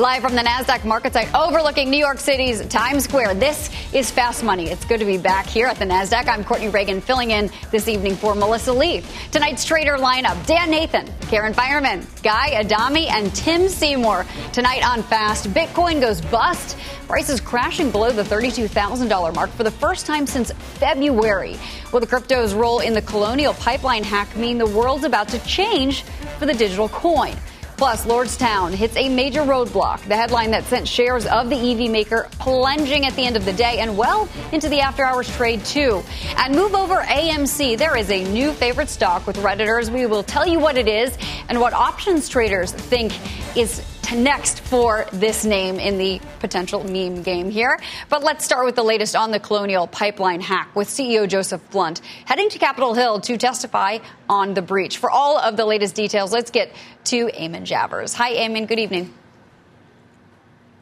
Live from the NASDAQ market site overlooking New York City's Times Square. This is Fast Money. It's good to be back here at the NASDAQ. I'm Courtney Reagan filling in this evening for Melissa Lee. Tonight's trader lineup Dan Nathan, Karen Finerman, Guy Adami, and Tim Seymour. Tonight on Fast, Bitcoin goes bust. Prices crashing below the $32,000 mark for the first time since February. Will the crypto's role in the colonial pipeline hack mean the world's about to change for the digital coin? Plus, Lordstown hits a major roadblock. The headline that sent shares of the EV maker plunging at the end of the day and well into the after hours trade, too. And move over AMC. There is a new favorite stock with Redditors. We will tell you what it is and what options traders think is next for this name in the potential meme game here. But let's start with the latest on the Colonial Pipeline hack with CEO Joseph Blount heading to Capitol Hill to testify on the breach. For all of the latest details, let's get to Eamon Javers. Hi, Eamon. Good evening.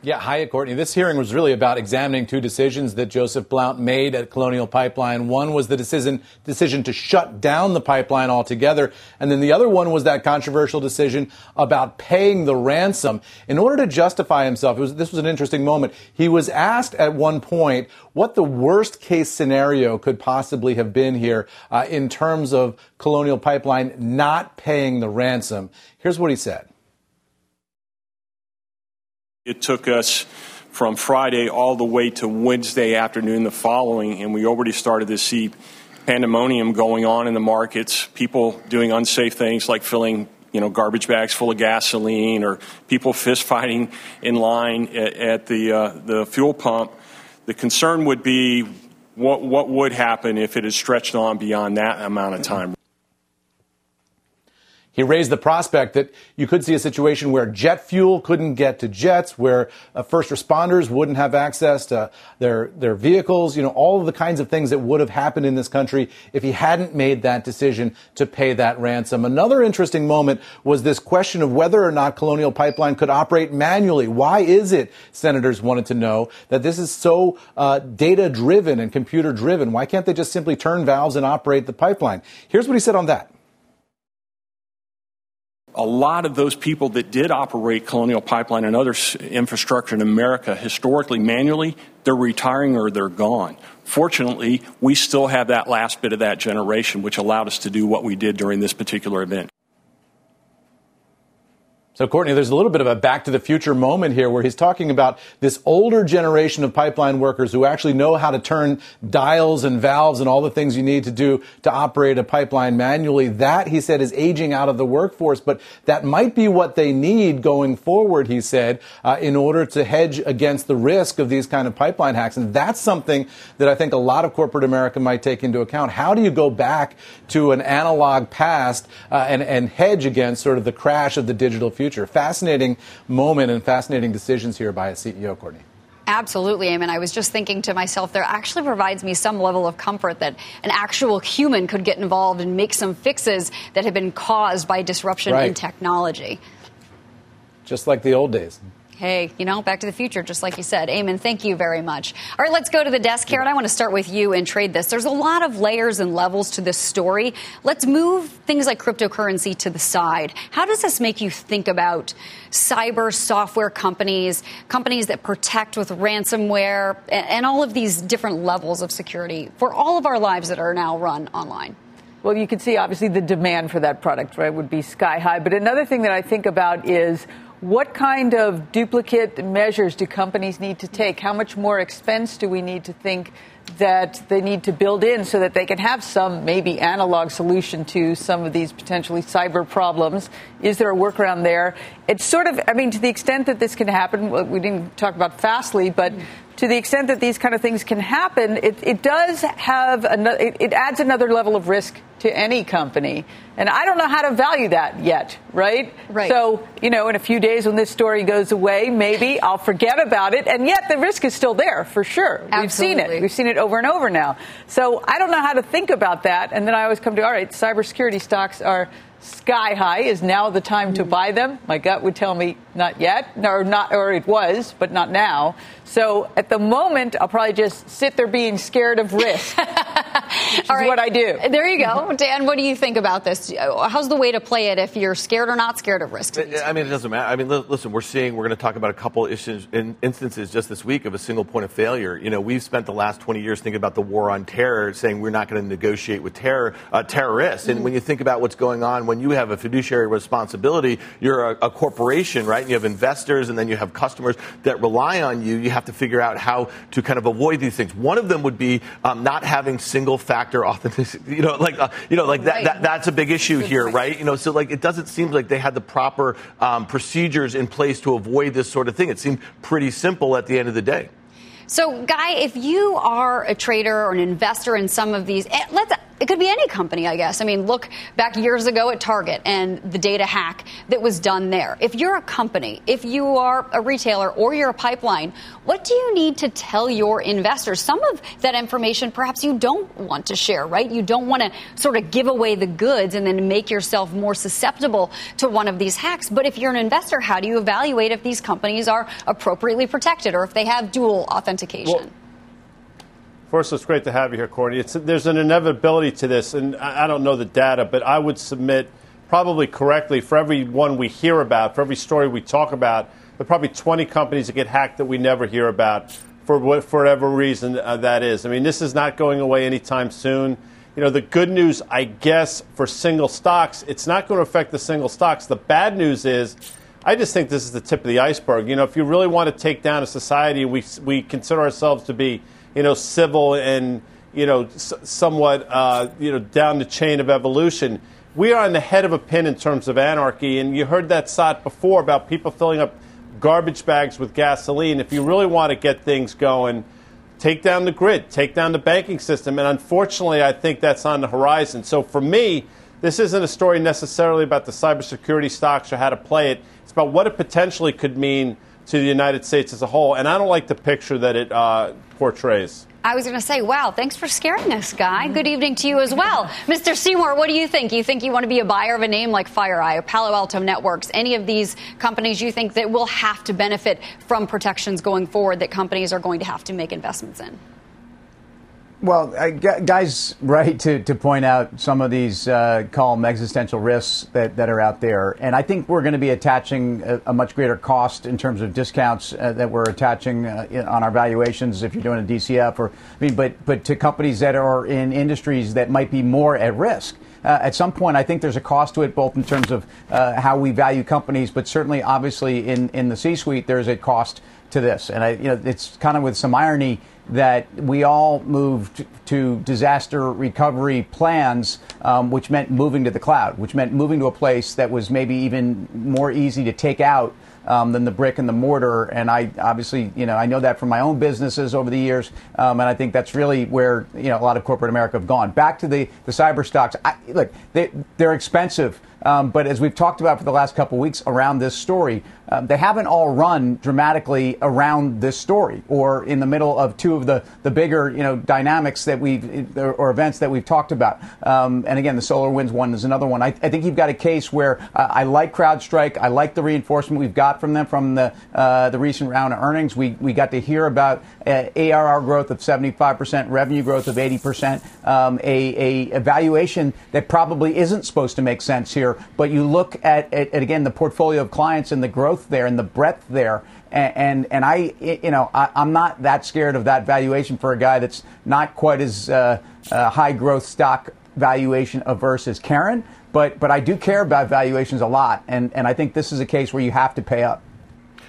Yeah, hi, Courtney. This hearing was really about examining two decisions that Joseph Blount made at Colonial Pipeline. One was the decision decision to shut down the pipeline altogether, and then the other one was that controversial decision about paying the ransom in order to justify himself. Was, this was an interesting moment. He was asked at one point what the worst case scenario could possibly have been here uh, in terms of Colonial Pipeline not paying the ransom. Here's what he said. It took us from Friday all the way to Wednesday afternoon the following, and we already started to see pandemonium going on in the markets, people doing unsafe things like filling you know garbage bags full of gasoline or people fist fighting in line at, at the uh, the fuel pump. The concern would be what what would happen if it is stretched on beyond that amount of time. He raised the prospect that you could see a situation where jet fuel couldn't get to jets, where uh, first responders wouldn't have access to their, their vehicles, you know, all of the kinds of things that would have happened in this country if he hadn't made that decision to pay that ransom. Another interesting moment was this question of whether or not Colonial Pipeline could operate manually. Why is it, senators wanted to know, that this is so uh, data driven and computer driven? Why can't they just simply turn valves and operate the pipeline? Here's what he said on that a lot of those people that did operate Colonial Pipeline and other infrastructure in America historically manually, they're retiring or they're gone. Fortunately, we still have that last bit of that generation, which allowed us to do what we did during this particular event. So, Courtney, there's a little bit of a back to the future moment here where he's talking about this older generation of pipeline workers who actually know how to turn dials and valves and all the things you need to do to operate a pipeline manually. That, he said, is aging out of the workforce, but that might be what they need going forward, he said, uh, in order to hedge against the risk of these kind of pipeline hacks. And that's something that I think a lot of corporate America might take into account. How do you go back to an analog past uh, and, and hedge against sort of the crash of the digital future? Future. Fascinating moment and fascinating decisions here by a CEO, Courtney. Absolutely. Mean, I was just thinking to myself, there actually provides me some level of comfort that an actual human could get involved and make some fixes that have been caused by disruption right. in technology. Just like the old days hey, you know, back to the future, just like you said. Eamon, thank you very much. All right, let's go to the desk, Karen. I want to start with you and trade this. There's a lot of layers and levels to this story. Let's move things like cryptocurrency to the side. How does this make you think about cyber software companies, companies that protect with ransomware, and all of these different levels of security for all of our lives that are now run online? Well, you can see obviously the demand for that product, right, would be sky high. But another thing that I think about is what kind of duplicate measures do companies need to take? How much more expense do we need to think that they need to build in so that they can have some maybe analog solution to some of these potentially cyber problems? Is there a workaround there? It's sort of, I mean, to the extent that this can happen, we didn't talk about Fastly, but to the extent that these kind of things can happen, it, it does have another, it, it adds another level of risk to any company. And I don't know how to value that yet, right? Right. So, you know, in a few days when this story goes away, maybe I'll forget about it. And yet the risk is still there for sure. Absolutely. We've seen it. We've seen it over and over now. So I don't know how to think about that. And then I always come to, all right, cybersecurity stocks are sky high. Is now the time to mm. buy them? My gut would tell me not yet, or not, or it was, but not now. So at the moment, I'll probably just sit there being scared of risk. which is what I do. There you go. Dan, what do you think about this? How's the way to play it if you're scared or not scared of risk? I mean, it doesn't matter. I mean, listen, we're seeing, we're going to talk about a couple issues, in instances just this week of a single point of failure. You know, we've spent the last 20 years thinking about the war on terror, saying we're not going to negotiate with terror, uh, terrorists. Mm-hmm. And when you think about what's going on, when you have a fiduciary responsibility, you're a, a corporation, right? And you have investors and then you have customers that rely on you. You have to figure out how to kind of avoid these things. One of them would be um, not having single factor authenticity. You know, like uh, you know, like that, right. that, That's a big issue here, point. right? You know, so like it doesn't seem like they had the proper um, procedures in place to avoid this sort of thing. It seemed pretty simple at the end of the day. So, Guy, if you are a trader or an investor in some of these, eh, let's it could be any company, I guess. I mean, look back years ago at Target and the data hack that was done there. If you're a company, if you are a retailer or you're a pipeline, what do you need to tell your investors? Some of that information perhaps you don't want to share, right? You don't want to sort of give away the goods and then make yourself more susceptible to one of these hacks. But if you're an investor, how do you evaluate if these companies are appropriately protected or if they have dual authentication? Well, First, it's great to have you here, Courtney. It's, there's an inevitability to this, and I, I don't know the data, but I would submit probably correctly for every one we hear about, for every story we talk about, there are probably 20 companies that get hacked that we never hear about for whatever reason uh, that is. I mean, this is not going away anytime soon. You know, the good news, I guess, for single stocks, it's not going to affect the single stocks. The bad news is, I just think this is the tip of the iceberg. You know, if you really want to take down a society, we, we consider ourselves to be you know, civil and, you know, s- somewhat, uh, you know, down the chain of evolution. We are on the head of a pin in terms of anarchy. And you heard that thought before about people filling up garbage bags with gasoline. If you really want to get things going, take down the grid, take down the banking system. And unfortunately, I think that's on the horizon. So for me, this isn't a story necessarily about the cybersecurity stocks or how to play it. It's about what it potentially could mean to the United States as a whole. And I don't like the picture that it uh, portrays. I was going to say, wow, thanks for scaring us, Guy. Good evening to you as well. Mr. Seymour, what do you think? You think you want to be a buyer of a name like FireEye or Palo Alto Networks, any of these companies you think that will have to benefit from protections going forward that companies are going to have to make investments in? Well, uh, guys, right to, to point out some of these uh, call them existential risks that, that are out there, and I think we're going to be attaching a, a much greater cost in terms of discounts uh, that we're attaching uh, on our valuations if you're doing a DCF or I mean, but but to companies that are in industries that might be more at risk. Uh, at some point, I think there's a cost to it, both in terms of uh, how we value companies, but certainly, obviously, in, in the C-suite, there's a cost to this, and I, you know, it's kind of with some irony that we all moved to disaster recovery plans, um, which meant moving to the cloud, which meant moving to a place that was maybe even more easy to take out um, than the brick and the mortar. And I obviously, you know, I know that from my own businesses over the years, um, and I think that's really where you know a lot of corporate America have gone. Back to the the cyber stocks. I, look, they, they're expensive. Um, but as we've talked about for the last couple weeks around this story, um, they haven't all run dramatically around this story or in the middle of two of the, the bigger you know dynamics that we've or events that we've talked about. Um, and again, the SolarWinds one is another one. I, I think you've got a case where uh, I like CrowdStrike. I like the reinforcement we've got from them from the uh, the recent round of earnings. We we got to hear about uh, ARR growth of 75 percent, revenue growth of 80 percent, um, a, a that probably isn't supposed to make sense here. But you look at, at, at again the portfolio of clients and the growth there and the breadth there. And, and, and I, you know, I, am not that scared of that valuation for a guy that's not quite as uh, uh, high growth stock valuation averse as Karen. But but I do care about valuations a lot, and and I think this is a case where you have to pay up.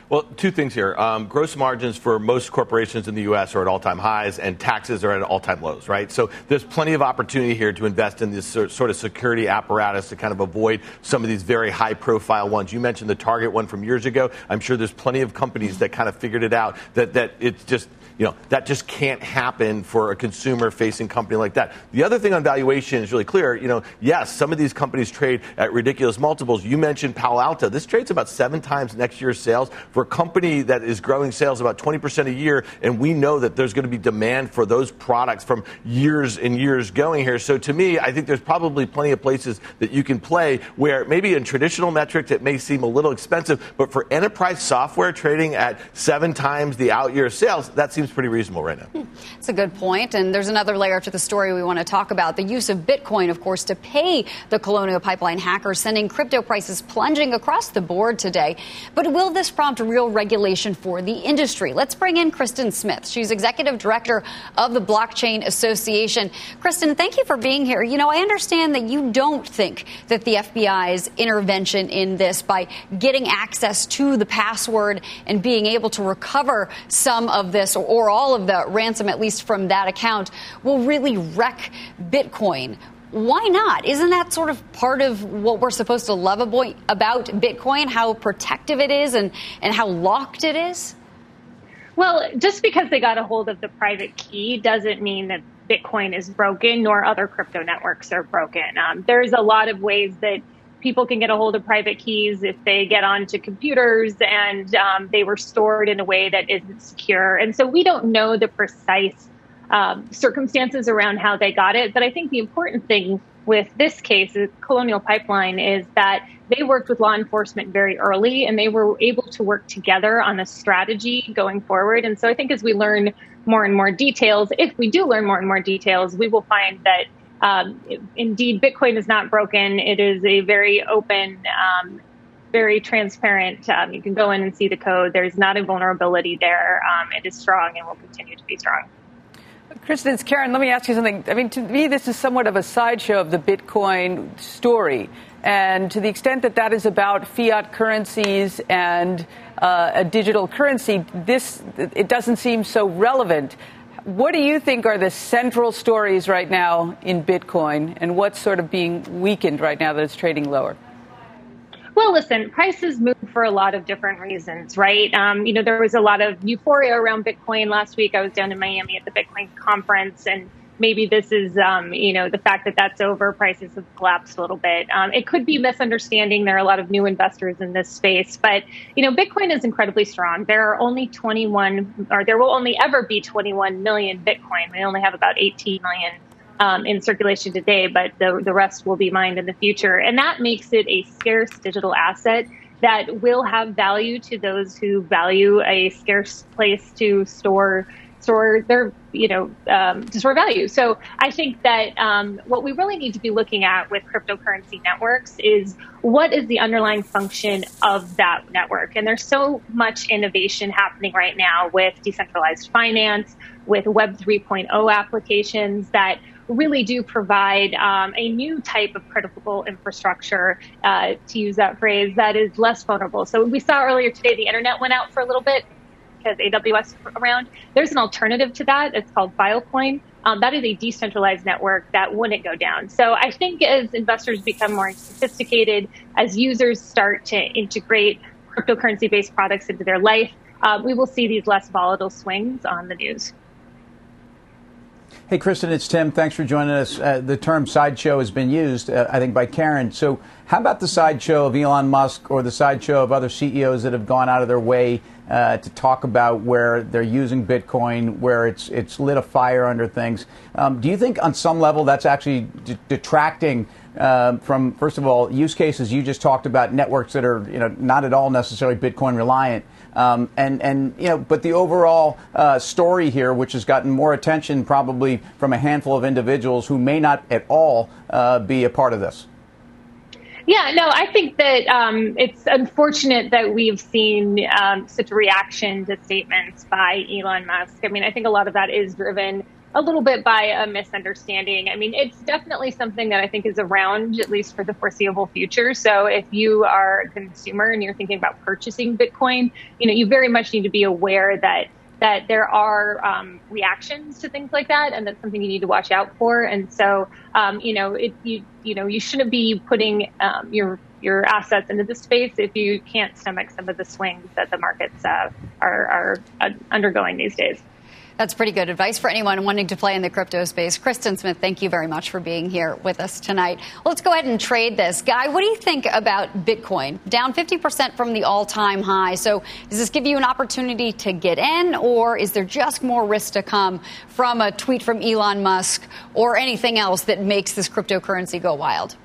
Well, two things here. Um, gross margins for most corporations in the U.S. are at all-time highs, and taxes are at all-time lows, right? So there's plenty of opportunity here to invest in this sort of security apparatus to kind of avoid some of these very high-profile ones. You mentioned the Target one from years ago. I'm sure there's plenty of companies that kind of figured it out that that it's just you know, that just can't happen for a consumer facing company like that. The other thing on valuation is really clear. You know, yes, some of these companies trade at ridiculous multiples. You mentioned Palo Alto. This trades about seven times next year's sales for a company that is growing sales about 20% a year. And we know that there's going to be demand for those products from years and years going here. So to me, I think there's probably plenty of places that you can play where maybe in traditional metrics it may seem a little expensive, but for enterprise software trading at seven times the out year sales, that seems seems pretty reasonable right now. It's a good point. And there's another layer to the story we want to talk about the use of Bitcoin, of course, to pay the Colonial Pipeline hackers, sending crypto prices plunging across the board today. But will this prompt real regulation for the industry? Let's bring in Kristin Smith. She's executive director of the Blockchain Association. Kristin, thank you for being here. You know, I understand that you don't think that the FBI's intervention in this by getting access to the password and being able to recover some of this or or all of the ransom, at least from that account, will really wreck Bitcoin. Why not? Isn't that sort of part of what we're supposed to love about Bitcoin, how protective it is and, and how locked it is? Well, just because they got a hold of the private key doesn't mean that Bitcoin is broken, nor other crypto networks are broken. Um, there's a lot of ways that people can get a hold of private keys if they get onto computers and um, they were stored in a way that isn't secure. And so we don't know the precise um, circumstances around how they got it. But I think the important thing with this case, Colonial Pipeline, is that they worked with law enforcement very early and they were able to work together on a strategy going forward. And so I think as we learn more and more details, if we do learn more and more details, we will find that um, indeed, Bitcoin is not broken. It is a very open, um, very transparent. Um, you can go in and see the code. There's not a vulnerability there. Um, it is strong and will continue to be strong. Kristin, it's Karen. Let me ask you something. I mean, to me, this is somewhat of a sideshow of the Bitcoin story. And to the extent that that is about fiat currencies and uh, a digital currency, this it doesn't seem so relevant. What do you think are the central stories right now in Bitcoin, and what's sort of being weakened right now that it's trading lower? Well, listen, prices move for a lot of different reasons, right? Um, you know, there was a lot of euphoria around Bitcoin last week. I was down in Miami at the Bitcoin conference, and maybe this is, um, you know, the fact that that's over, prices have collapsed a little bit. Um, it could be misunderstanding. There are a lot of new investors in this space, but, you know, Bitcoin is incredibly strong. There are only 21, or there will only ever be 21 million Bitcoin. We only have about 18 million um, in circulation today, but the, the rest will be mined in the future. And that makes it a scarce digital asset that will have value to those who value a scarce place to store store their you know um, to store value. So I think that um, what we really need to be looking at with cryptocurrency networks is what is the underlying function of that network. And there's so much innovation happening right now with decentralized finance, with Web 3.0 applications that really do provide um, a new type of critical infrastructure, uh, to use that phrase, that is less vulnerable. So we saw earlier today the internet went out for a little bit because AWS around. There's an alternative to that. It's called Filecoin. Um, that is a decentralized network that wouldn't go down. So I think as investors become more sophisticated, as users start to integrate cryptocurrency based products into their life, uh, we will see these less volatile swings on the news. Hey, Kristin, it's Tim. Thanks for joining us. Uh, the term sideshow has been used, uh, I think, by Karen. So, how about the sideshow of Elon Musk or the sideshow of other CEOs that have gone out of their way uh, to talk about where they're using Bitcoin, where it's it's lit a fire under things? Um, do you think, on some level, that's actually d- detracting uh, from, first of all, use cases you just talked about, networks that are you know not at all necessarily Bitcoin reliant? Um, and and you know, but the overall uh, story here, which has gotten more attention probably from a handful of individuals who may not at all uh, be a part of this. Yeah, no, I think that um, it's unfortunate that we've seen um, such a reaction to statements by Elon Musk. I mean, I think a lot of that is driven a little bit by a misunderstanding. I mean, it's definitely something that I think is around at least for the foreseeable future. So if you are a consumer and you're thinking about purchasing Bitcoin, you know, you very much need to be aware that that there are um, reactions to things like that, and that's something you need to watch out for. And so, um, you know, it, you you know, you shouldn't be putting um, your your assets into the space if you can't stomach some of the swings that the markets uh, are, are uh, undergoing these days. That's pretty good advice for anyone wanting to play in the crypto space. Kristin Smith, thank you very much for being here with us tonight. Let's go ahead and trade this. Guy, what do you think about Bitcoin? Down 50% from the all time high. So, does this give you an opportunity to get in, or is there just more risk to come from a tweet from Elon Musk or anything else that makes this cryptocurrency go wild?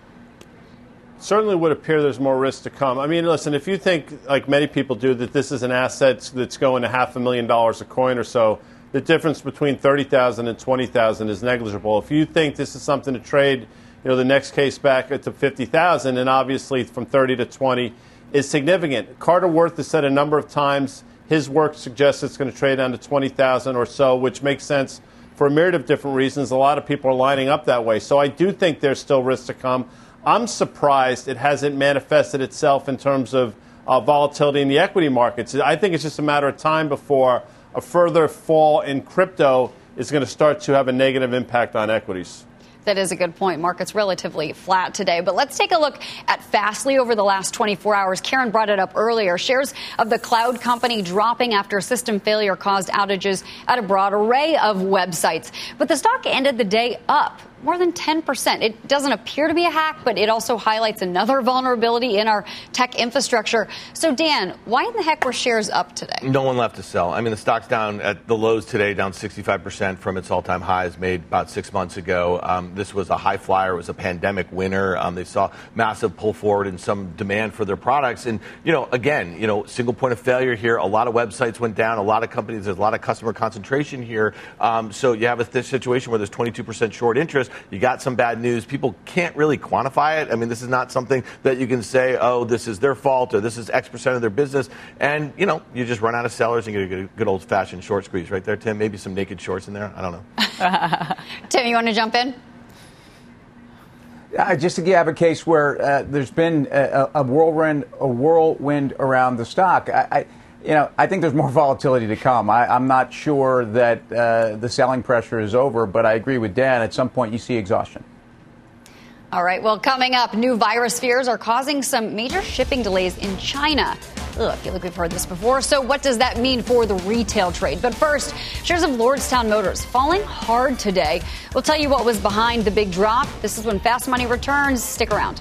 certainly would appear there's more risk to come. I mean, listen, if you think, like many people do, that this is an asset that's going to half a million dollars a coin or so, the difference between 30,000 and 20,000 is negligible. If you think this is something to trade, you know, the next case back to 50,000 and obviously from 30 to 20 is significant. Carter Worth has said a number of times his work suggests it's going to trade down to 20,000 or so, which makes sense for a myriad of different reasons. A lot of people are lining up that way. So I do think there's still risk to come. I'm surprised it hasn't manifested itself in terms of uh, volatility in the equity markets. I think it's just a matter of time before a further fall in crypto is going to start to have a negative impact on equities. That is a good point. Market's relatively flat today. But let's take a look at Fastly over the last 24 hours. Karen brought it up earlier. Shares of the cloud company dropping after system failure caused outages at a broad array of websites. But the stock ended the day up more than 10%. It doesn't appear to be a hack, but it also highlights another vulnerability in our tech infrastructure. So, Dan, why in the heck were shares up today? No one left to sell. I mean, the stock's down at the lows today, down 65% from its all time highs made about six months ago. Um, this was a high flyer, it was a pandemic winner. Um, they saw massive pull forward and some demand for their products. And, you know, again, you know, single point of failure here. A lot of websites went down, a lot of companies, there's a lot of customer concentration here. Um, so you have a situation where there's 22% short interest you got some bad news. People can't really quantify it. I mean, this is not something that you can say, oh, this is their fault or this is X percent of their business. And, you know, you just run out of sellers and get a good old fashioned short squeeze right there, Tim. Maybe some naked shorts in there. I don't know. Tim, you want to jump in? Uh, just to have a case where uh, there's been a, a, whirlwind, a whirlwind around the stock. I, I you know, I think there's more volatility to come. I, am not sure that uh, the selling pressure is over, but I agree with Dan. At some point, you see exhaustion. All right. Well, coming up, new virus fears are causing some major shipping delays in China. Ugh, I feel like we've heard this before. So, what does that mean for the retail trade? But first, shares of Lordstown Motors falling hard today. We'll tell you what was behind the big drop. This is when Fast Money returns. Stick around.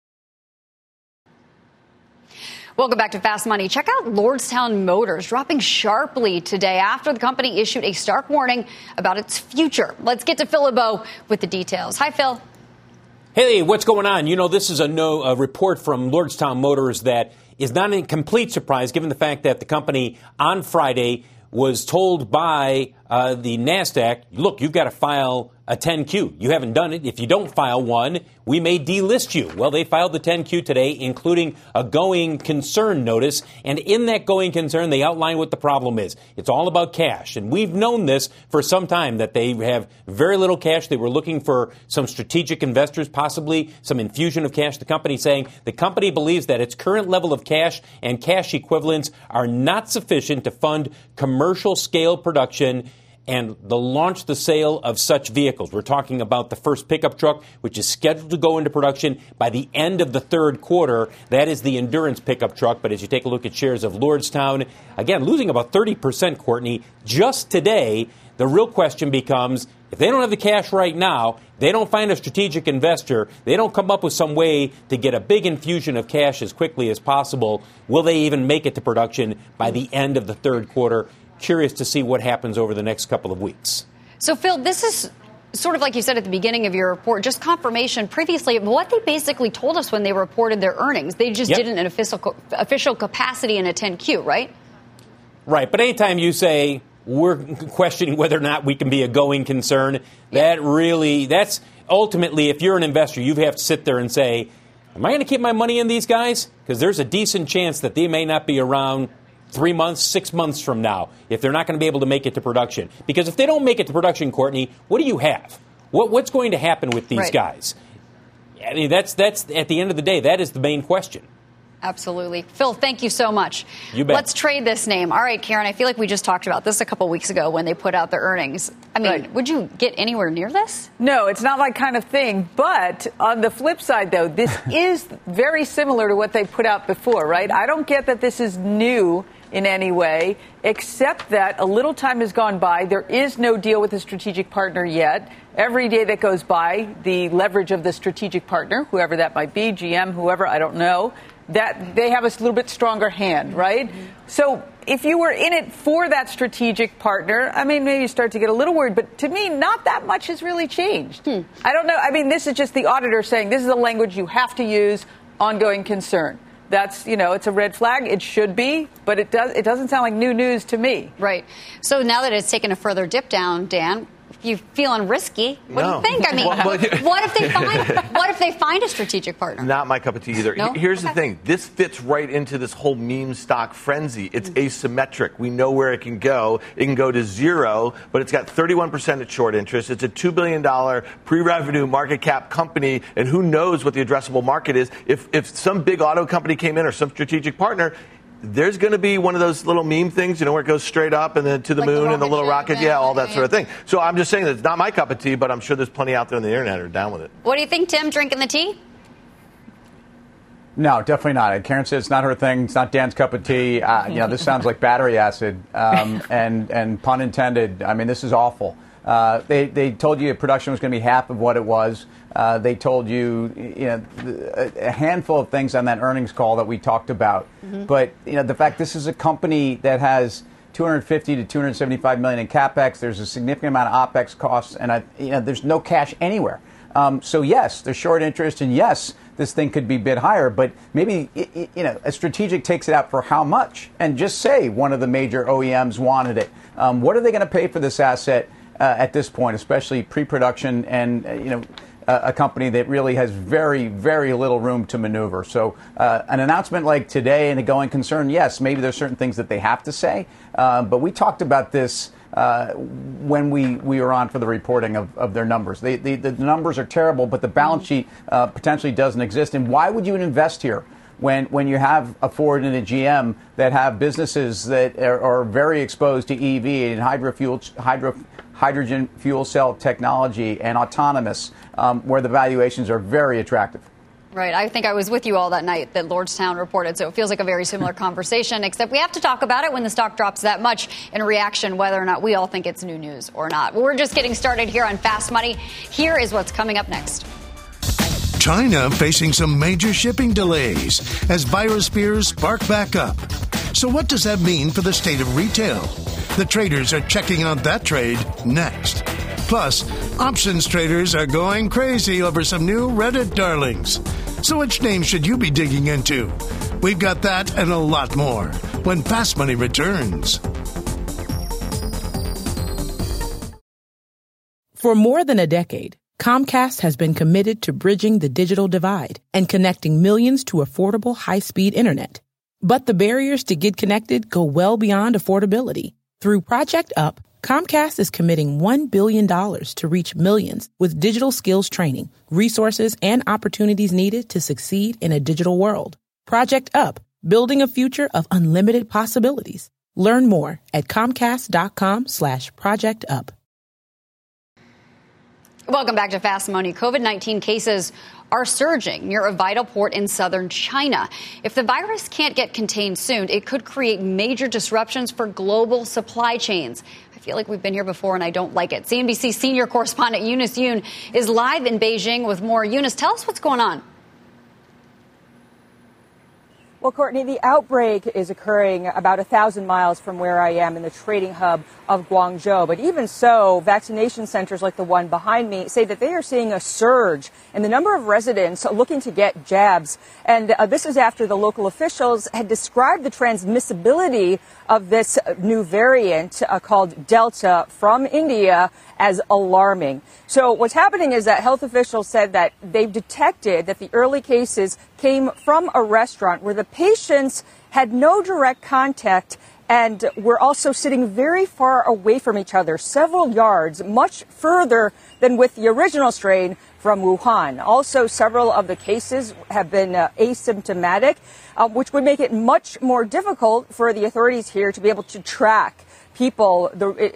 Welcome back to Fast Money. Check out Lordstown Motors dropping sharply today after the company issued a stark warning about its future. Let's get to Phil LeBeau with the details. Hi, Phil. Hey, what's going on? You know, this is a, no, a report from Lordstown Motors that is not a complete surprise given the fact that the company on Friday was told by uh, the NASDAQ, look, you've got to file a 10Q. You haven't done it. If you don't file one, we may delist you. Well, they filed the 10Q today, including a going concern notice. And in that going concern, they outline what the problem is. It's all about cash. And we've known this for some time that they have very little cash. They were looking for some strategic investors, possibly some infusion of cash. The company saying the company believes that its current level of cash and cash equivalents are not sufficient to fund commercial scale production and the launch the sale of such vehicles. We're talking about the first pickup truck, which is scheduled to go into production by the end of the third quarter. That is the endurance pickup truck. But as you take a look at shares of Lordstown, again, losing about 30%, Courtney, just today, the real question becomes if they don't have the cash right now, they don't find a strategic investor, they don't come up with some way to get a big infusion of cash as quickly as possible, will they even make it to production by the end of the third quarter? Curious to see what happens over the next couple of weeks. So, Phil, this is sort of like you said at the beginning of your report, just confirmation previously of what they basically told us when they reported their earnings. They just yep. did it in official, official capacity in a 10Q, right? Right. But anytime you say we're questioning whether or not we can be a going concern, that really, that's ultimately, if you're an investor, you have to sit there and say, Am I going to keep my money in these guys? Because there's a decent chance that they may not be around three months, six months from now, if they're not going to be able to make it to production. Because if they don't make it to production, Courtney, what do you have? What, what's going to happen with these right. guys? I mean, that's, that's, at the end of the day, that is the main question. Absolutely. Phil, thank you so much. You bet. Let's trade this name. All right, Karen, I feel like we just talked about this a couple weeks ago when they put out their earnings. I mean, right. would you get anywhere near this? No, it's not that kind of thing. But on the flip side, though, this is very similar to what they put out before, right? I don't get that this is new in any way, except that a little time has gone by. There is no deal with a strategic partner yet. Every day that goes by, the leverage of the strategic partner, whoever that might be, GM, whoever, I don't know, that they have a little bit stronger hand, right? Mm-hmm. So if you were in it for that strategic partner, I mean, maybe you start to get a little worried, but to me, not that much has really changed. Hmm. I don't know. I mean, this is just the auditor saying this is the language you have to use, ongoing concern that's you know it's a red flag. It should be, but it does it doesn't sound like new news to me. Right. So now that it's taken a further dip down, Dan, you feeling risky. What no. do you think? I mean, well, what if they find what if they find a strategic partner? Not my cup of tea either. No? Here's okay. the thing: this fits right into this whole meme stock frenzy. It's mm-hmm. asymmetric. We know where it can go. It can go to zero, but it's got 31% at short interest. It's a two billion dollar pre-revenue market cap company, and who knows what the addressable market is? If if some big auto company came in or some strategic partner, there's going to be one of those little meme things, you know, where it goes straight up and then to the like moon the and the little rocket, yeah, all that sort of thing. So I'm just saying that it's not my cup of tea, but I'm sure there's plenty out there on the internet who are down with it. What do you think, Tim? Drinking the tea? No, definitely not. Karen said it's not her thing. It's not Dan's cup of tea. Uh, you know, this sounds like battery acid, um, and and pun intended. I mean, this is awful. Uh, they they told you production was going to be half of what it was. Uh, they told you, you know, a handful of things on that earnings call that we talked about. Mm-hmm. But you know, the fact this is a company that has 250 to 275 million in capex. There's a significant amount of opex costs, and I, you know, there's no cash anywhere. Um, so yes, there's short interest, and yes, this thing could be bid higher. But maybe you know, a strategic takes it out for how much, and just say one of the major OEMs wanted it. Um, what are they going to pay for this asset uh, at this point, especially pre-production and uh, you know? A company that really has very, very little room to maneuver. So, uh, an announcement like today and a going concern, yes, maybe there's certain things that they have to say. Uh, but we talked about this uh, when we, we were on for the reporting of, of their numbers. They, they, the numbers are terrible, but the balance sheet uh, potentially doesn't exist. And why would you invest here? When, when you have a Ford and a GM that have businesses that are, are very exposed to EV and hydro fuel, hydro, hydrogen fuel cell technology and autonomous, um, where the valuations are very attractive. Right. I think I was with you all that night that Lordstown reported, so it feels like a very similar conversation, except we have to talk about it when the stock drops that much in reaction, whether or not we all think it's new news or not. We're just getting started here on Fast Money. Here is what's coming up next. China facing some major shipping delays as virus fears spark back up. So, what does that mean for the state of retail? The traders are checking out that trade next. Plus, options traders are going crazy over some new Reddit darlings. So, which name should you be digging into? We've got that and a lot more when Fast Money returns. For more than a decade, Comcast has been committed to bridging the digital divide and connecting millions to affordable high-speed internet. But the barriers to get connected go well beyond affordability. Through Project Up, Comcast is committing $1 billion to reach millions with digital skills training, resources, and opportunities needed to succeed in a digital world. Project Up, building a future of unlimited possibilities. Learn more at comcast.com slash project up. Welcome back to Fast Money. COVID 19 cases are surging near a vital port in southern China. If the virus can't get contained soon, it could create major disruptions for global supply chains. I feel like we've been here before and I don't like it. CNBC senior correspondent Eunice Yoon is live in Beijing with more. Eunice, tell us what's going on. Well, Courtney, the outbreak is occurring about a thousand miles from where I am in the trading hub of Guangzhou. But even so, vaccination centers like the one behind me say that they are seeing a surge in the number of residents looking to get jabs. And uh, this is after the local officials had described the transmissibility of this new variant uh, called Delta from India as alarming. So what's happening is that health officials said that they've detected that the early cases came from a restaurant where the patients had no direct contact and were also sitting very far away from each other, several yards, much further than with the original strain from Wuhan. Also, several of the cases have been uh, asymptomatic, uh, which would make it much more difficult for the authorities here to be able to track people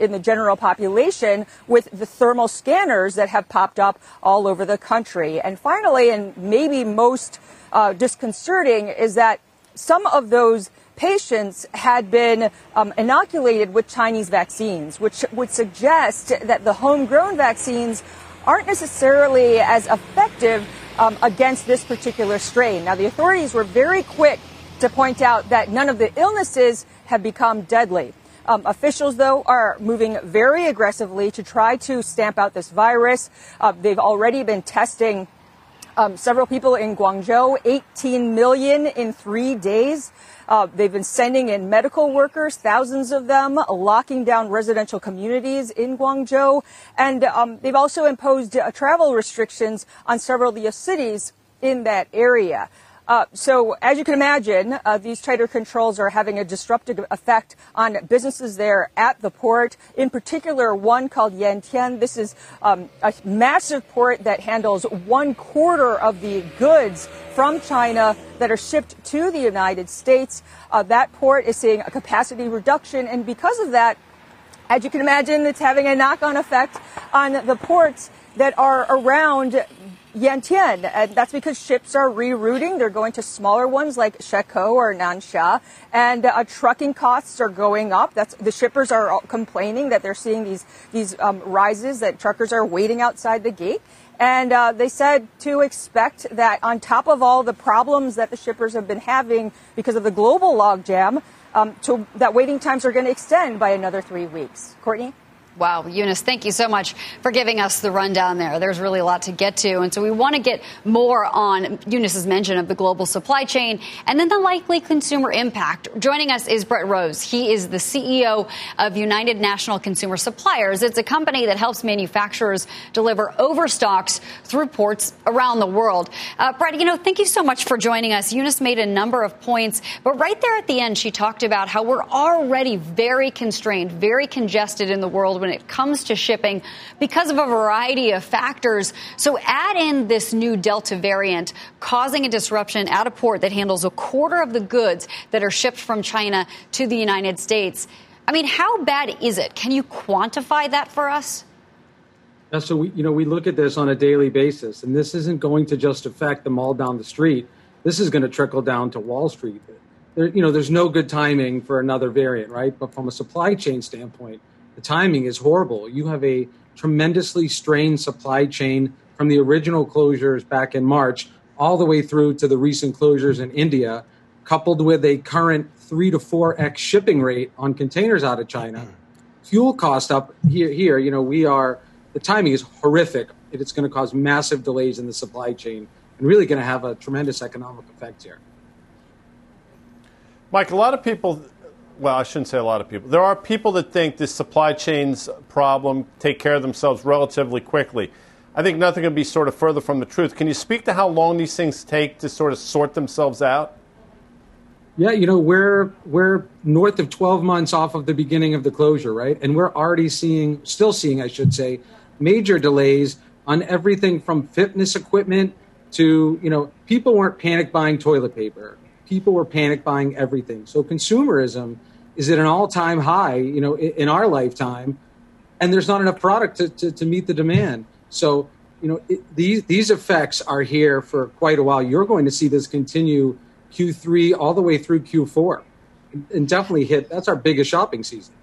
in the general population with the thermal scanners that have popped up all over the country. And finally, and maybe most uh, disconcerting, is that some of those patients had been um, inoculated with Chinese vaccines, which would suggest that the homegrown vaccines aren't necessarily as effective um, against this particular strain. Now, the authorities were very quick to point out that none of the illnesses have become deadly. Um, officials, though, are moving very aggressively to try to stamp out this virus. Uh, they've already been testing um, several people in Guangzhou, 18 million in three days. Uh, they've been sending in medical workers, thousands of them, locking down residential communities in Guangzhou. And um, they've also imposed uh, travel restrictions on several of the cities in that area. Uh, so, as you can imagine, uh, these tighter controls are having a disruptive effect on businesses there at the port. In particular, one called Yantian. This is um, a massive port that handles one quarter of the goods from China that are shipped to the United States. Uh, that port is seeing a capacity reduction, and because of that, as you can imagine, it's having a knock-on effect on the ports that are around Yantian. And that's because ships are rerouting. They're going to smaller ones like Shekou or Nansha. And uh, trucking costs are going up. That's the shippers are complaining that they're seeing these these um, rises that truckers are waiting outside the gate. And uh, they said to expect that on top of all the problems that the shippers have been having because of the global logjam, um, to, that waiting times are going to extend by another three weeks. Courtney? Wow, Eunice, thank you so much for giving us the rundown there. There's really a lot to get to. And so we want to get more on Eunice's mention of the global supply chain and then the likely consumer impact. Joining us is Brett Rose. He is the CEO of United National Consumer Suppliers. It's a company that helps manufacturers deliver overstocks through ports around the world. Uh, Brett, you know, thank you so much for joining us. Eunice made a number of points, but right there at the end, she talked about how we're already very constrained, very congested in the world when it comes to shipping because of a variety of factors. So add in this new Delta variant causing a disruption at a port that handles a quarter of the goods that are shipped from China to the United States. I mean, how bad is it? Can you quantify that for us? Yeah, so we, you know, we look at this on a daily basis, and this isn't going to just affect the mall down the street. This is going to trickle down to Wall Street. There, you know, there's no good timing for another variant, right? But from a supply chain standpoint, the timing is horrible. You have a tremendously strained supply chain from the original closures back in March all the way through to the recent closures in India, coupled with a current three to four x shipping rate on containers out of China. Hmm. Fuel cost up here. Here, you know, we are. The timing is horrific. It's going to cause massive delays in the supply chain and really going to have a tremendous economic effect here. Mike, a lot of people well, I shouldn't say a lot of people. There are people that think this supply chain's problem take care of themselves relatively quickly. I think nothing can be sort of further from the truth. Can you speak to how long these things take to sort of sort themselves out? Yeah, you know, we're we're north of 12 months off of the beginning of the closure, right? And we're already seeing still seeing, I should say, major delays on everything from fitness equipment to, you know, people weren't panic buying toilet paper. People were panic buying everything. So consumerism is at an all-time high, you know, in, in our lifetime, and there's not enough product to, to, to meet the demand. So, you know, it, these these effects are here for quite a while. You're going to see this continue Q3 all the way through Q4, and definitely hit. That's our biggest shopping season.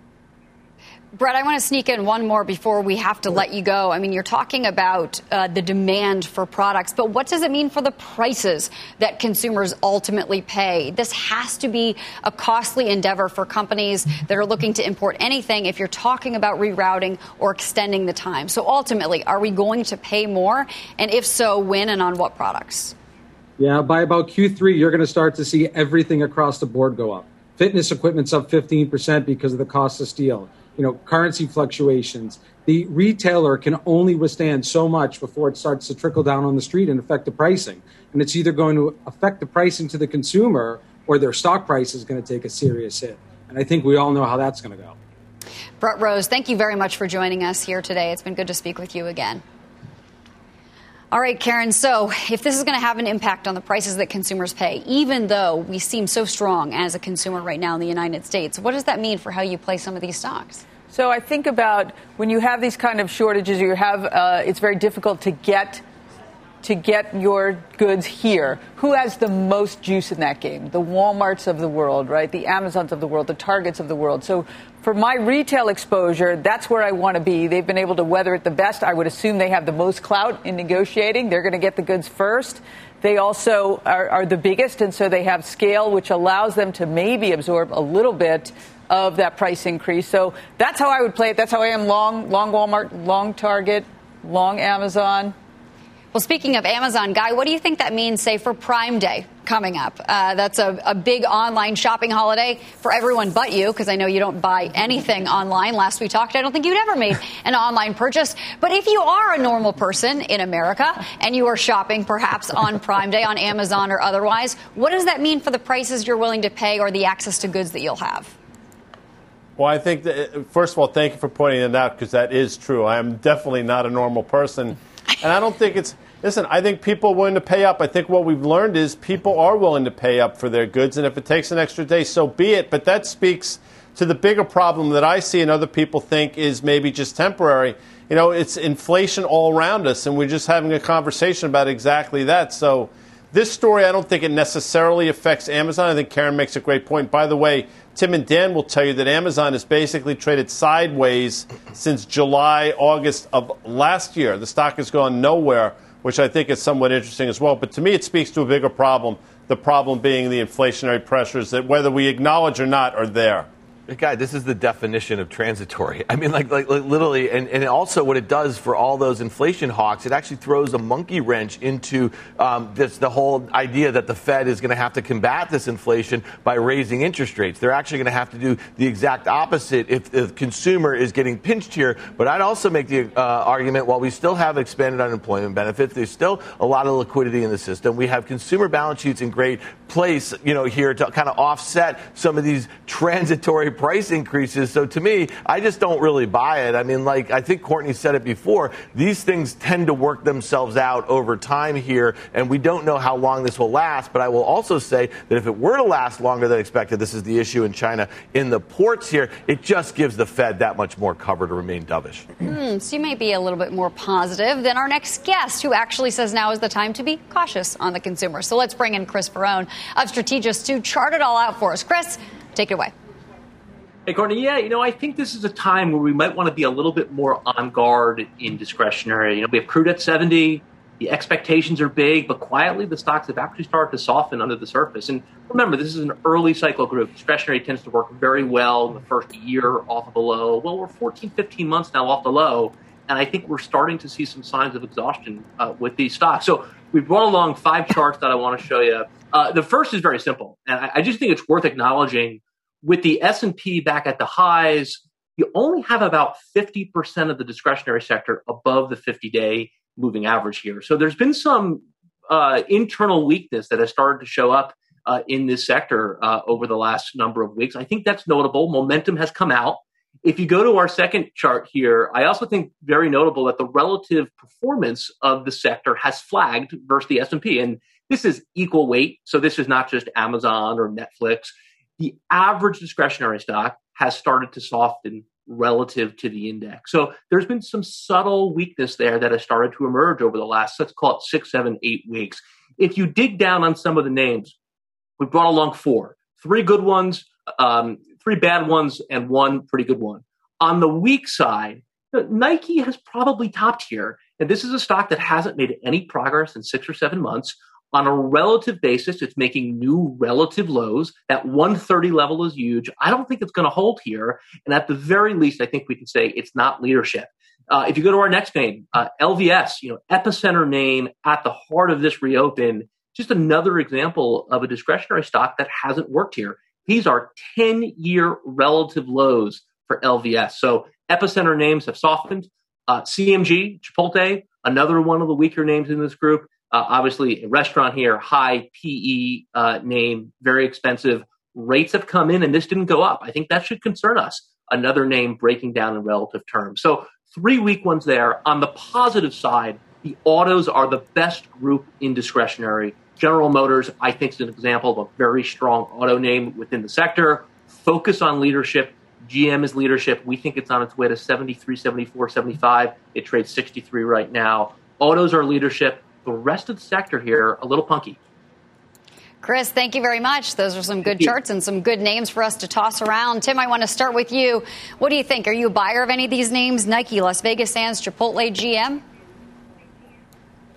Brett, I want to sneak in one more before we have to let you go. I mean, you're talking about uh, the demand for products, but what does it mean for the prices that consumers ultimately pay? This has to be a costly endeavor for companies that are looking to import anything if you're talking about rerouting or extending the time. So ultimately, are we going to pay more? And if so, when and on what products? Yeah, by about Q3, you're going to start to see everything across the board go up. Fitness equipment's up 15% because of the cost of steel you know, currency fluctuations. The retailer can only withstand so much before it starts to trickle down on the street and affect the pricing. And it's either going to affect the pricing to the consumer or their stock price is going to take a serious hit. And I think we all know how that's going to go. Brett Rose, thank you very much for joining us here today. It's been good to speak with you again. All right, Karen. So, if this is going to have an impact on the prices that consumers pay, even though we seem so strong as a consumer right now in the United States, what does that mean for how you play some of these stocks? So, I think about when you have these kind of shortages, you have uh, it's very difficult to get to get your goods here. Who has the most juice in that game? The Walmarts of the world, right? The Amazons of the world, the Targets of the world. So for my retail exposure, that's where I want to be. They've been able to weather it the best. I would assume they have the most clout in negotiating. They're going to get the goods first. They also are, are the biggest, and so they have scale, which allows them to maybe absorb a little bit of that price increase. So that's how I would play it. That's how I am long, long Walmart, long Target, long Amazon. Well, speaking of Amazon, Guy, what do you think that means, say, for Prime Day coming up? Uh, that's a, a, big online shopping holiday for everyone but you, because I know you don't buy anything online. Last we talked, I don't think you'd ever made an online purchase. But if you are a normal person in America and you are shopping perhaps on Prime Day on Amazon or otherwise, what does that mean for the prices you're willing to pay or the access to goods that you'll have? Well, I think that, first of all, thank you for pointing it out because that is true. I am definitely not a normal person. And I don't think it's Listen, I think people are willing to pay up. I think what we've learned is people are willing to pay up for their goods, and if it takes an extra day, so be it. But that speaks to the bigger problem that I see and other people think is maybe just temporary. You know, it's inflation all around us, and we're just having a conversation about exactly that. So, this story, I don't think it necessarily affects Amazon. I think Karen makes a great point. By the way, Tim and Dan will tell you that Amazon has basically traded sideways since July, August of last year. The stock has gone nowhere which I think is somewhat interesting as well. But to me, it speaks to a bigger problem the problem being the inflationary pressures that, whether we acknowledge or not, are there. Guy, this is the definition of transitory. I mean, like, like, like literally, and, and also what it does for all those inflation hawks, it actually throws a monkey wrench into um, this the whole idea that the Fed is going to have to combat this inflation by raising interest rates. They're actually going to have to do the exact opposite if the consumer is getting pinched here. But I'd also make the uh, argument while we still have expanded unemployment benefits, there's still a lot of liquidity in the system. We have consumer balance sheets in great place, you know, here to kind of offset some of these transitory price increases. So to me, I just don't really buy it. I mean, like I think Courtney said it before, these things tend to work themselves out over time here, and we don't know how long this will last. But I will also say that if it were to last longer than expected, this is the issue in China in the ports here, it just gives the Fed that much more cover to remain dovish. Hmm, so you may be a little bit more positive than our next guest, who actually says now is the time to be cautious on the consumer. So let's bring in Chris Verrone of Strategas to chart it all out for us. Chris, take it away. Hey, Courtney. Yeah, you know, I think this is a time where we might want to be a little bit more on guard in discretionary. You know, we have crude at 70. The expectations are big, but quietly the stocks have actually started to soften under the surface. And remember, this is an early cycle group. Discretionary tends to work very well in the first year off of the low. Well, we're 14, 15 months now off the low. And I think we're starting to see some signs of exhaustion uh, with these stocks. So we've brought along five charts that I want to show you. Uh, the first is very simple. And I, I just think it's worth acknowledging with the S&P back at the highs, you only have about 50% of the discretionary sector above the 50-day moving average here. So there's been some uh, internal weakness that has started to show up uh, in this sector uh, over the last number of weeks. I think that's notable. Momentum has come out. If you go to our second chart here, I also think very notable that the relative performance of the sector has flagged versus the S&P. And this is equal weight. So this is not just Amazon or Netflix. The average discretionary stock has started to soften relative to the index. So there's been some subtle weakness there that has started to emerge over the last, let's call it six, seven, eight weeks. If you dig down on some of the names, we brought along four, three good ones, um, three bad ones, and one pretty good one. On the weak side, Nike has probably topped here. And this is a stock that hasn't made any progress in six or seven months. On a relative basis, it's making new relative lows. That 130 level is huge. I don't think it's going to hold here. And at the very least, I think we can say it's not leadership. Uh, if you go to our next name, uh, LVS, you know, epicenter name at the heart of this reopen, just another example of a discretionary stock that hasn't worked here. These are 10 year relative lows for LVS. So epicenter names have softened. Uh, CMG, Chipotle, another one of the weaker names in this group. Uh, obviously, a restaurant here, high PE uh, name, very expensive. Rates have come in and this didn't go up. I think that should concern us. Another name breaking down in relative terms. So, three weak ones there. On the positive side, the autos are the best group in discretionary. General Motors, I think, is an example of a very strong auto name within the sector. Focus on leadership. GM is leadership. We think it's on its way to 73, 74, 75. It trades 63 right now. Autos are leadership the rest of the sector here a little punky. Chris, thank you very much. Those are some good charts and some good names for us to toss around. Tim, I want to start with you. What do you think? Are you a buyer of any of these names? Nike, Las Vegas Sands, Chipotle, GM?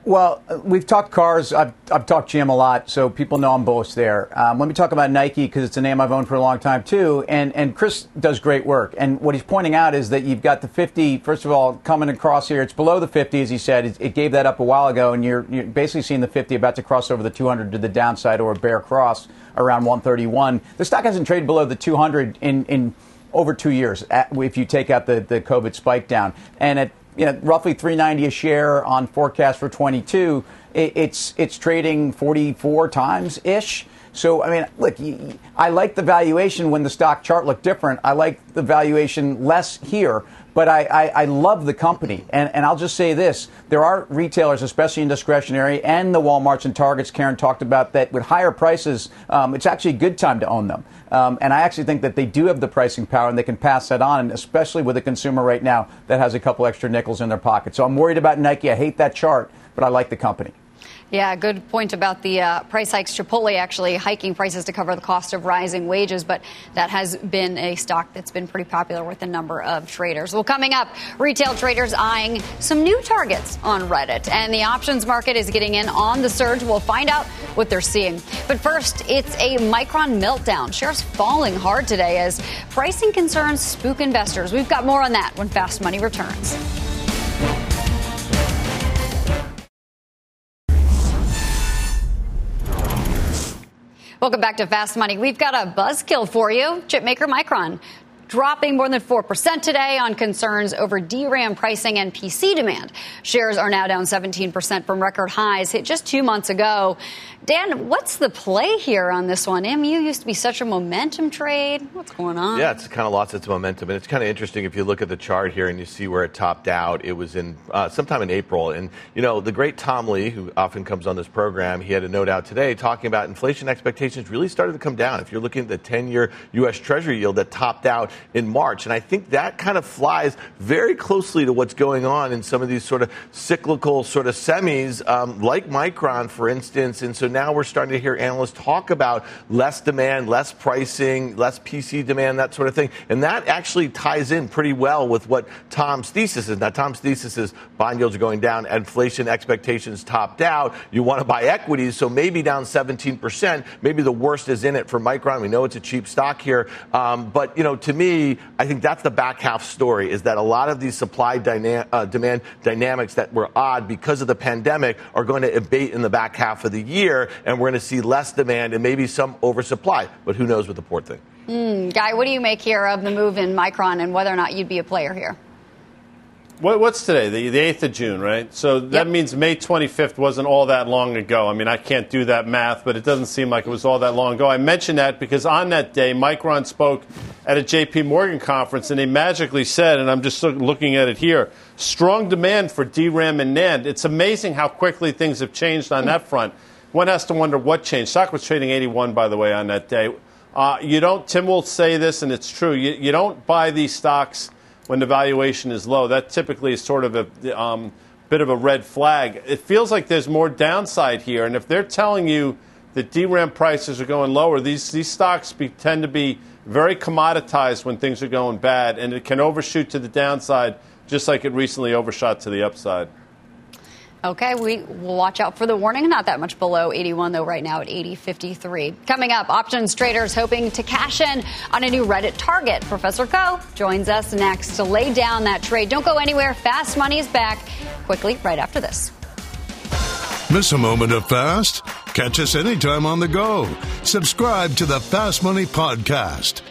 Well, we've talked cars. I've, I've talked GM a lot, so people know I'm bullish there. Um, let me talk about Nike because it's a name I've owned for a long time too. And and Chris does great work. And what he's pointing out is that you've got the 50. First of all, coming across here, it's below the 50, as he said. It, it gave that up a while ago, and you're you're basically seeing the 50 about to cross over the 200 to the downside or a bear cross around 131. The stock hasn't traded below the 200 in in over two years if you take out the, the COVID spike down. And at you know, roughly 390 a share on forecast for 22. it's it's trading 44 times ish. So I mean, look, I like the valuation when the stock chart looked different. I like the valuation less here, but I, I, I, love the company. And, and I'll just say this there are retailers, especially in discretionary, and the Walmarts and Targets Karen talked about that with higher prices, um, it's actually a good time to own them. Um, and I actually think that they do have the pricing power and they can pass that on, and especially with a consumer right now that has a couple extra nickels in their pocket. So I'm worried about Nike. I hate that chart, but I like the company. Yeah, good point about the uh, price hikes. Chipotle actually hiking prices to cover the cost of rising wages, but that has been a stock that's been pretty popular with a number of traders. Well, coming up, retail traders eyeing some new targets on Reddit, and the options market is getting in on the surge. We'll find out what they're seeing. But first, it's a Micron meltdown. Shares falling hard today as pricing concerns spook investors. We've got more on that when Fast Money returns. Welcome back to Fast Money. We've got a buzzkill for you. Chipmaker Micron dropping more than 4% today on concerns over DRAM pricing and PC demand. Shares are now down 17% from record highs hit just two months ago. Dan, what's the play here on this one? MU used to be such a momentum trade. What's going on? Yeah, it's kind of lost its momentum. And it's kind of interesting if you look at the chart here and you see where it topped out. It was in uh, sometime in April. And, you know, the great Tom Lee, who often comes on this program, he had a note out today talking about inflation expectations really started to come down. If you're looking at the 10 year U.S. Treasury yield that topped out in March. And I think that kind of flies very closely to what's going on in some of these sort of cyclical sort of semis, um, like Micron, for instance. And so now we're starting to hear analysts talk about less demand, less pricing, less PC demand, that sort of thing. And that actually ties in pretty well with what Tom's thesis is. Now, Tom's thesis is bond yields are going down, inflation expectations topped out. You want to buy equities, so maybe down 17%. Maybe the worst is in it for Micron. We know it's a cheap stock here. Um, but, you know, to me, me, I think that's the back half story is that a lot of these supply dyna- uh, demand dynamics that were odd because of the pandemic are going to abate in the back half of the year, and we're going to see less demand and maybe some oversupply. But who knows with the port thing? Mm, Guy, what do you make here of the move in Micron and whether or not you'd be a player here? What, what's today? The, the 8th of June, right? So that yep. means May 25th wasn't all that long ago. I mean, I can't do that math, but it doesn't seem like it was all that long ago. I mentioned that because on that day, Micron spoke at a JP Morgan conference, and they magically said, and I'm just looking at it here, strong demand for DRAM and NAND. It's amazing how quickly things have changed on that front. One has to wonder what changed. Stock was trading 81, by the way, on that day. Uh, you don't, Tim will say this, and it's true, you, you don't buy these stocks when the valuation is low. That typically is sort of a um, bit of a red flag. It feels like there's more downside here, and if they're telling you that DRAM prices are going lower, these, these stocks be, tend to be very commoditized when things are going bad, and it can overshoot to the downside just like it recently overshot to the upside. Okay, we will watch out for the warning. Not that much below 81, though, right now at 80.53. Coming up, options traders hoping to cash in on a new Reddit target. Professor Khouw joins us next to lay down that trade. Don't go anywhere. Fast money is back quickly right after this. Miss a moment of fast? Catch us anytime on the go. Subscribe to the Fast Money Podcast.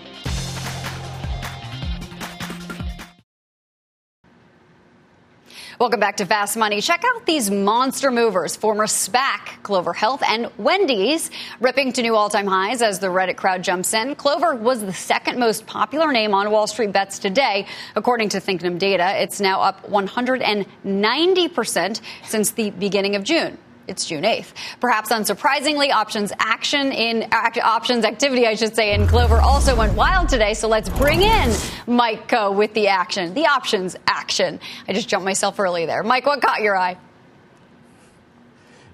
Welcome back to Fast Money. Check out these monster movers. Former SPAC, Clover Health, and Wendy's ripping to new all time highs as the Reddit crowd jumps in. Clover was the second most popular name on Wall Street bets today. According to Thinknum data, it's now up 190% since the beginning of June it's June 8th. Perhaps unsurprisingly, options action in act, options activity, I should say, in Clover also went wild today. So let's bring in Mike Khouw with the action, the options action. I just jumped myself early there. Mike, what caught your eye?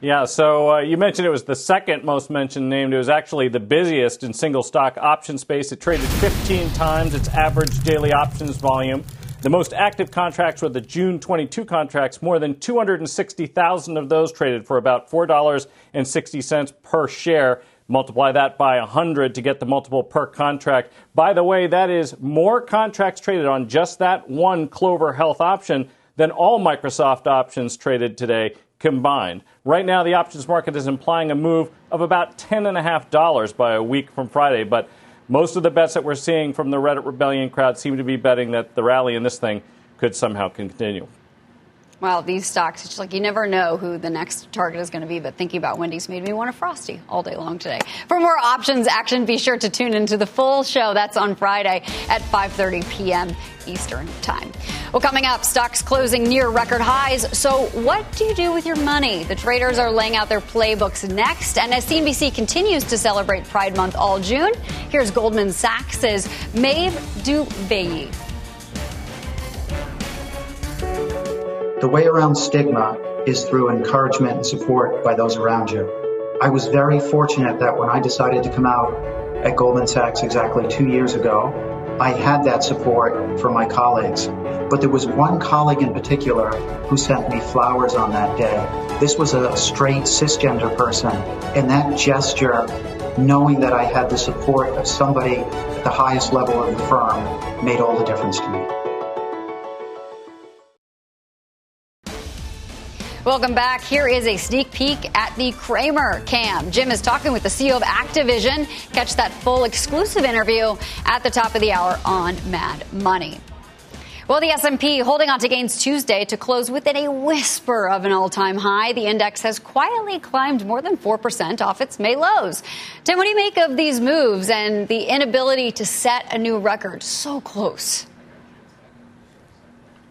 Yeah, so uh, you mentioned it was the second most mentioned name. It was actually the busiest in single stock option space. It traded 15 times its average daily options volume. The most active contracts were the June 22 contracts. More than 260,000 of those traded for about $4.60 per share. Multiply that by 100 to get the multiple per contract. By the way, that is more contracts traded on just that one Clover Health option than all Microsoft options traded today combined. Right now, the options market is implying a move of about $10.5 by a week from Friday, but most of the bets that we're seeing from the Reddit rebellion crowd seem to be betting that the rally in this thing could somehow continue. Well, these stocks, it's like you never know who the next target is going to be, but thinking about Wendy's made me want a Frosty all day long today. For more options action, be sure to tune into the full show. That's on Friday at 5.30 p.m. Eastern Time. Well, coming up, stocks closing near record highs. So, what do you do with your money? The traders are laying out their playbooks next. And as CNBC continues to celebrate Pride Month all June, here's Goldman Sachs' Maeve DuVally. The way around stigma is through encouragement and support by those around you. I was very fortunate that when I decided to come out at Goldman Sachs exactly two years ago, I had that support from my colleagues. But there was one colleague in particular who sent me flowers on that day. This was a straight cisgender person, and that gesture, knowing that I had the support of somebody at the highest level of the firm, made all the difference to me. Welcome back. Here is a sneak peek at the Cramer cam. Jim is talking with the CEO of Activision. Catch that full exclusive interview at the top of the hour on Mad Money. Well, the S&P holding on to gains Tuesday to close within a whisper of an all-time high. The index has quietly climbed more than 4% off its May lows. Tim, what do you make of these moves and the inability to set a new record so close?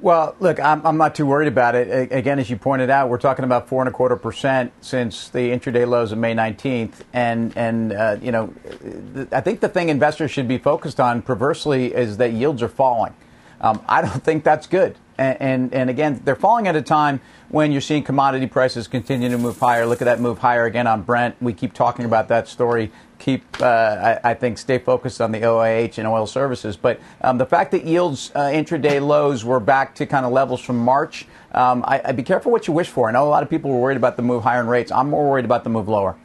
Well, look, I'm, I'm not too worried about it. Again, as you pointed out, we're talking about four and a quarter percent since the intraday lows of May 19th, and and uh, you know, I think the thing investors should be focused on, perversely, is that yields are falling. Um, I don't think that's good. And, and, and again, they're falling at a time when you're seeing commodity prices continue to move higher. Look at that move higher again on Brent. We keep talking about that story keep, uh, I, I, think, stay focused on the OIH and oil services. But um, the fact that yields uh, intraday lows were back to kind of levels from March, um, I, would be careful what you wish for. I know a lot of people were worried about the move higher in rates. I'm more worried about the move lower.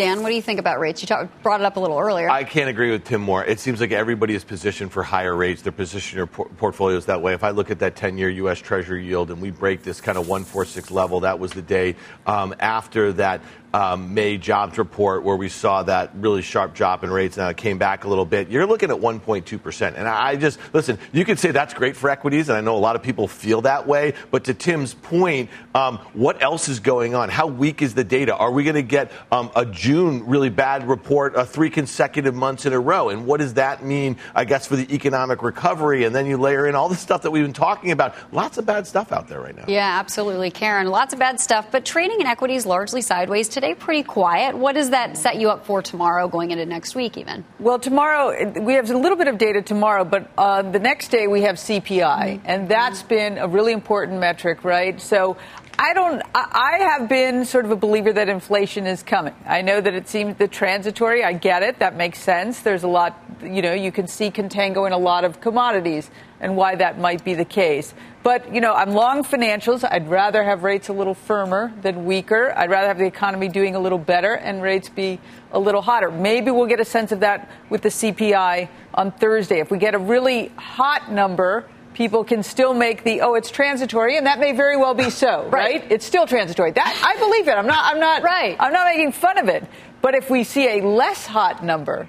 Dan, what do you think about rates? You talk, brought it up a little earlier. I can't agree with Tim more. It seems like everybody is positioned for higher rates. They're positioning their por- portfolios that way. If I look at that 10 year U.S. Treasury yield and we break this kind of 146 level, that was the day um, after that um, May jobs report where we saw that really sharp drop in rates and it came back a little bit. You're looking at 1.2%. And I just, listen, you could say that's great for equities, and I know a lot of people feel that way. But to Tim's point, um, what else is going on? How weak is the data? Are we going to get um, a June really bad report uh, three consecutive months in a row? And what does that mean, I guess, for the economic recovery? And then you layer in all the stuff that we've been talking about. Lots of bad stuff out there right now. Yeah, absolutely, Karen. Lots of bad stuff. But trading in equities largely sideways today, pretty quiet. What does that set you up for tomorrow, going into next week, even? Well, tomorrow, we have a little bit of data tomorrow, but uh, the next day we have CPI, mm-hmm. and that's been a really important metric, right? So I don't. I have been sort of a believer that inflation is coming. I know that it seems the transitory. I get it. That makes sense. There's a lot. You know, you can see contango in a lot of commodities, and why that might be the case. But you know, I'm long financials. I'd rather have rates a little firmer than weaker. I'd rather have the economy doing a little better and rates be a little hotter. Maybe we'll get a sense of that with the CPI on Thursday. If we get a really hot number people can still make the oh it's transitory and that may very well be so right. right, it's still transitory that i believe it i'm not i'm not right i'm not making fun of it but if we see a less hot number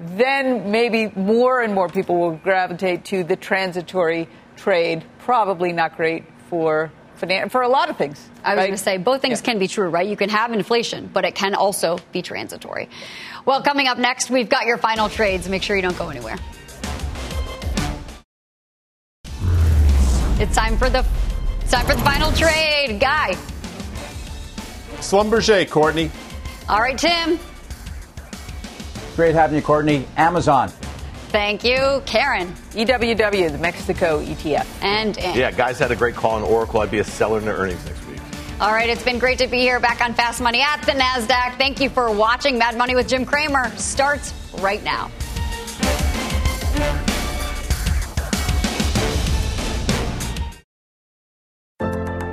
then maybe more and more people will gravitate to the transitory trade probably not great for for a lot of things. I was right? going to say both things yeah. can be true, right? You can have inflation, but it can also be transitory. Well, coming up next, we've got your final trades. Make sure you don't go anywhere. It's time for the it's time for the final trade, guy. Schlumberger, Courtney. All right, Tim. Great having you, Courtney. Amazon. Thank you, Karen. EWW, the Mexico ETF. And, and yeah, guys had a great call on Oracle. I'd be a seller in their earnings next week. All right, it's been great to be here back on Fast Money at the NASDAQ. Thank you for watching. Mad Money with Jim Cramer starts right now.